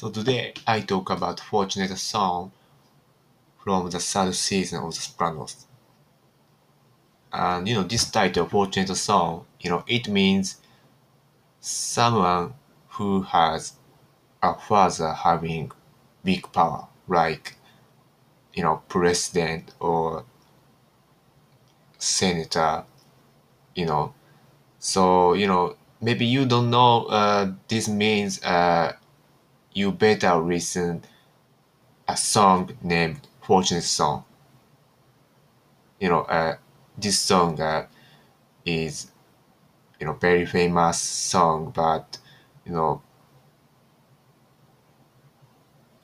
So today I talk about Fortunate Son from the third season of The Sopranos. And you know, this title, Fortunate Son, you know, it means someone who has a father having big power, like, you know, president or senator, you know. So, you know, maybe you don't know uh, this means uh, you better listen a song named Fortune Song. You know, uh, this song uh, is, you know, very famous song, but, you know,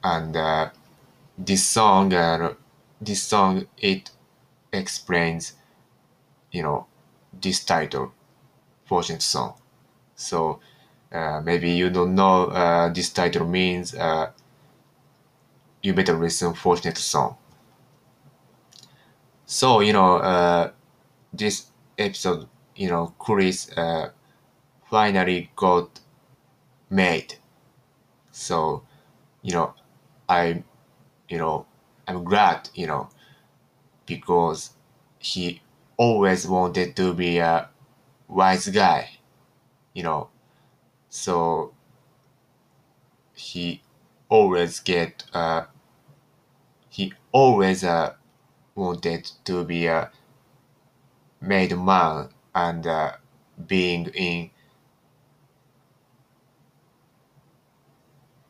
and uh, this song, uh, this song, it explains, you know, this title, Fortune Song. So maybe you don't know uh, this title means uh, you better listen Fortunate song. So you know uh, this episode, you know, Chris uh, finally got made. So you know, I, you know, I'm glad, you know, because he always wanted to be a wise guy you know so he always get uh he always uh wanted to be a made man and uh, being in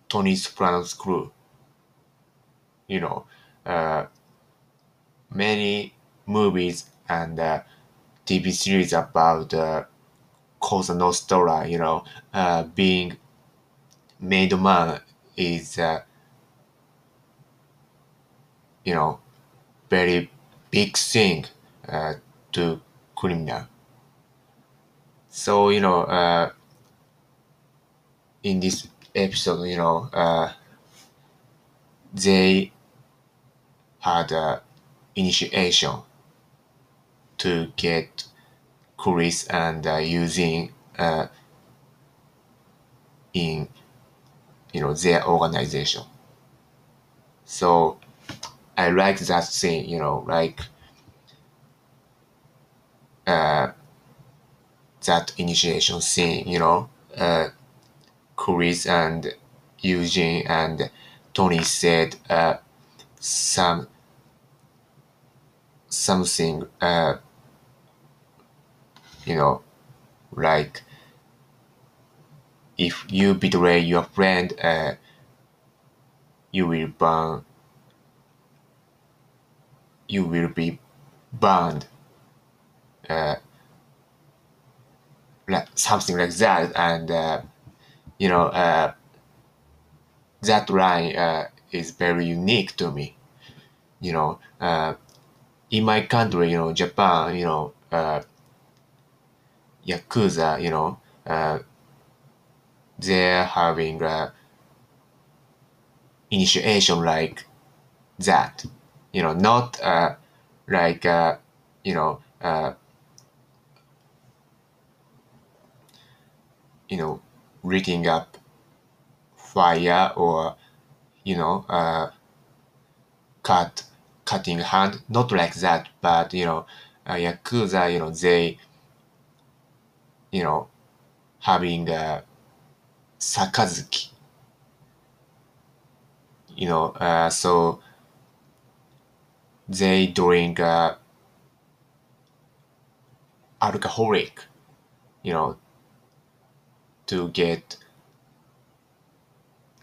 Tony Soprano's crew. You know, uh, many movies and uh, TV series about uh, Cosa Nostra, you know, uh, being made man is, uh, you know, very big thing uh, to criminal. So, you know, uh, in this episode, you know, uh, they had uh, initiation to get Chris and uh, using uh, in you know their organization. So I like that thing, you know, like uh, that initiation scene, you know, uh, Chris and Eugene and Tony said uh, some something uh, you know like if you betray your friend uh, you will burn you will be burned uh, like something like that. And uh, you know uh, that line uh, is very unique to me. You know uh, in my country you know japan you know uh, yakuza you know uh, they're having uh, initiation like that you know not uh, like uh, you know uh, you know rigging up fire or you know uh, cut cutting hand not like that but you know uh, yakuza you know they you know having a sakazuki you know uh, so they drink uh, alcoholic you know to get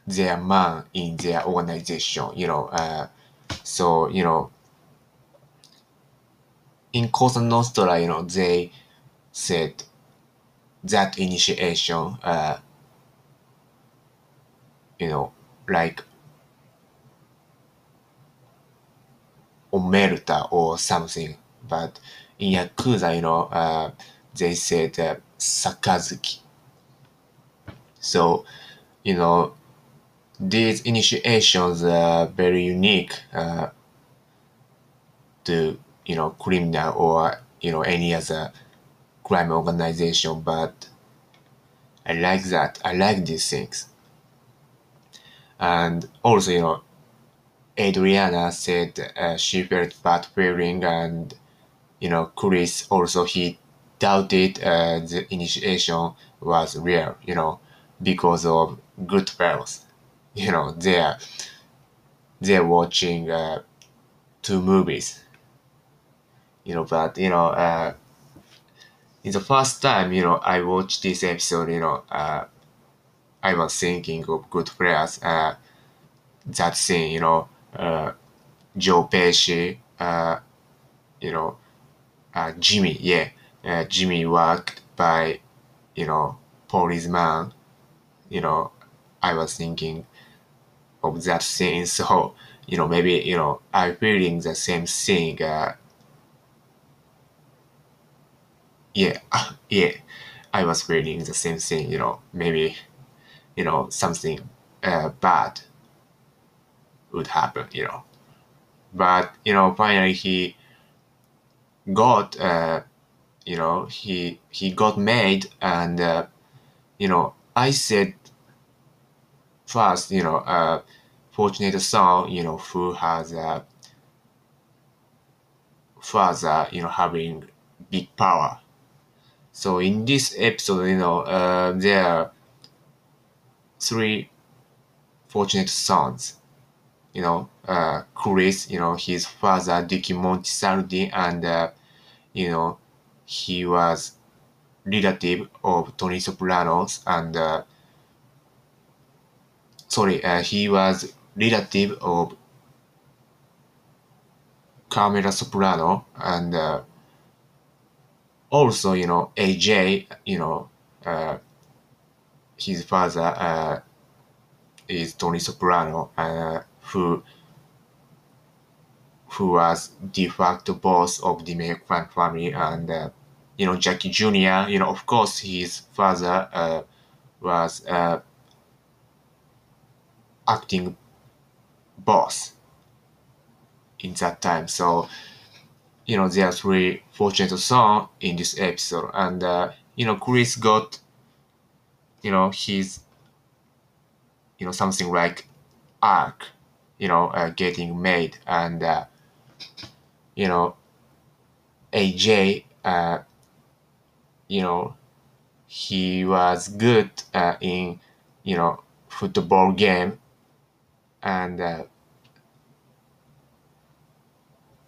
their man in their organization you know uh, so you know in Cosa Nostra you know they said that initiation uh, you know like omerta or something. But in yakuza you know uh, they said uh, sakazuki. So you know these initiations are very unique uh, to you know criminal or you know any other crime organization but i like that. I like these things. And also you know Adriana said uh, she felt bad feeling and you know Chris also he doubted uh, the initiation was real you know because of Goodfellas you know they're they're watching uh, two movies. You know but you know uh, in the first time you know I watched this episode you know uh, I was thinking of Goodfellas uh, that scene you know uh, Joe Pesci uh, you know uh, Jimmy yeah uh, Jimmy worked by you know policeman you know I was thinking of that scene so you know maybe you know I feeling the same thing uh, yeah yeah. I was reading the same thing you know maybe you know something uh, bad would happen you know. But you know finally he got uh, you know he he got made and uh, you know I said first you know uh, fortunate son you know who has a father you know having big power so in this episode you know uh, there are three fortunate sons. You know uh, Chris you know his father Dickie Moltisanti and uh, you know he was relative of Tony Sopranos and uh, sorry uh, he was relative of Carmela Soprano and uh, also you know AJ you know uh, his father uh, is Tony Soprano uh, who who was de facto boss of the McFan family and uh, you know Jackie Jr. You know of course his father uh, was uh, acting boss in that time. So you know there are three fortunate sons in this episode, and uh, you know Chris got you know his you know something like arc you know uh, getting made. And uh, you know aj uh, you know he was good uh, in you know football game. And uh,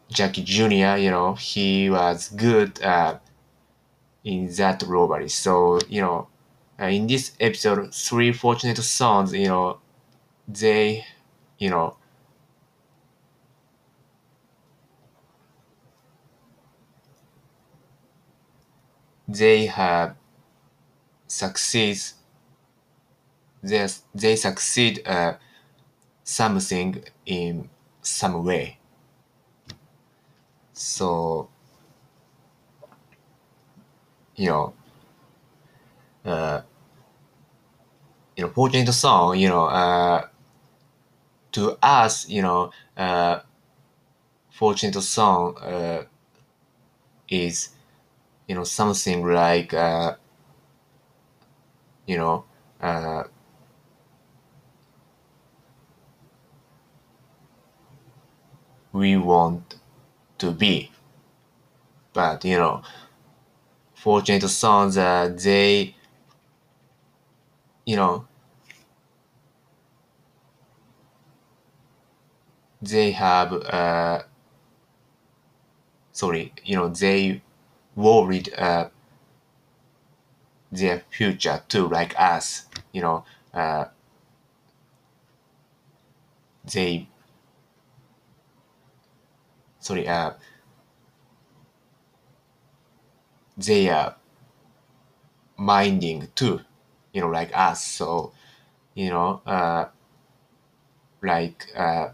Jackie Jr. you know he was good uh, in that robbery so you know uh, in this episode three fortunate sons you know they you know they have succeed they, they succeed uh, something in some way so you know uh, you know fortunate song, you know uh, to us you know uh, fortunate song uh, is you know something like uh, you know uh, we want to be. But you know fortunate sons uh, they you know they have uh, sorry you know they worried uh, their future too like us you know uh, they sorry uh, they are minding too you know like us so you know uh, like uh,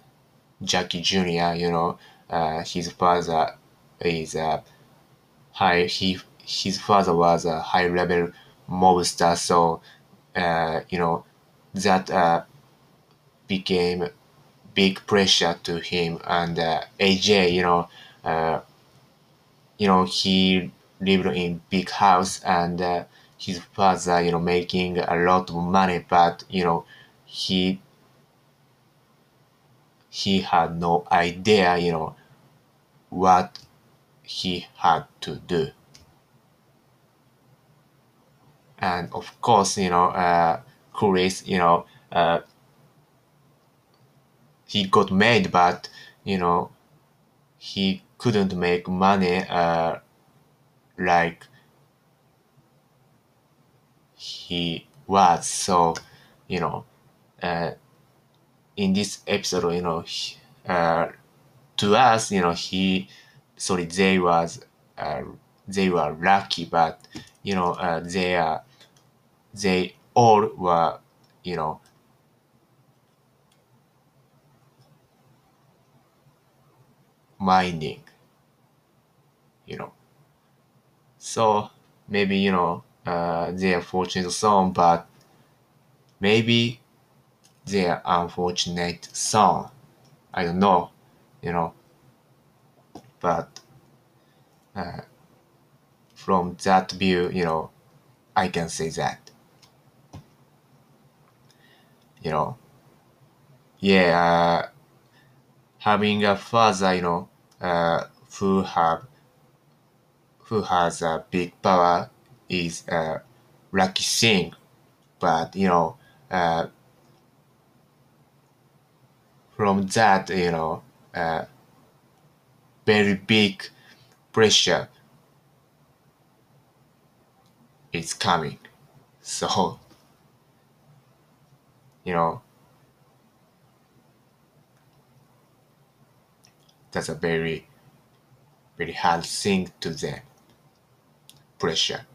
Jackie Jr. you know uh, his father is a high he his father was a high level mobster so uh, you know that uh, became big pressure to him and uh, AJ you know uh, you know he lived in big house and uh, his father you know making a lot of money but you know he he had no idea, you know, what he had to do. And of course, you know, uh, Chris, you know, uh, he got made, but you know, he couldn't make money uh, like he was. So, you know, uh, in this episode, you know, he, uh, to us, you know, he, sorry, they was, uh, they were lucky, but you know, uh, they are, they all were, you know, minding, you know. So maybe you know uh, are fortunate song, but maybe they are unfortunate song. I don't know, you know. But uh, from that view, you know, I can say that. You know, yeah, uh, having a father, you know, uh, who have who has a big power is a lucky thing, but you know, uh, from that, you know, uh, very big pressure is coming. So, you know, that's a very, very hard thing to them. Pressure.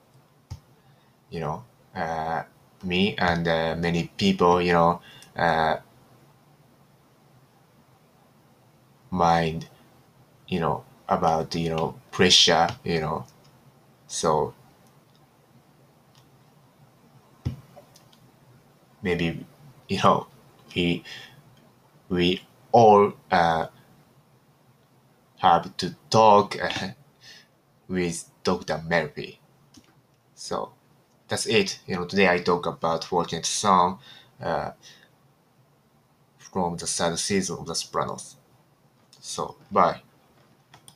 You know, uh, me and uh, many people, you know, uh, mind, you know, about, you know, pressure, you know. So, maybe, you know, we, we all, uh, have to talk uh, with Dr. Murphy. So that's it. You know, today I talk about Fortunate song uh, from the third season of The Sopranos. So, bye.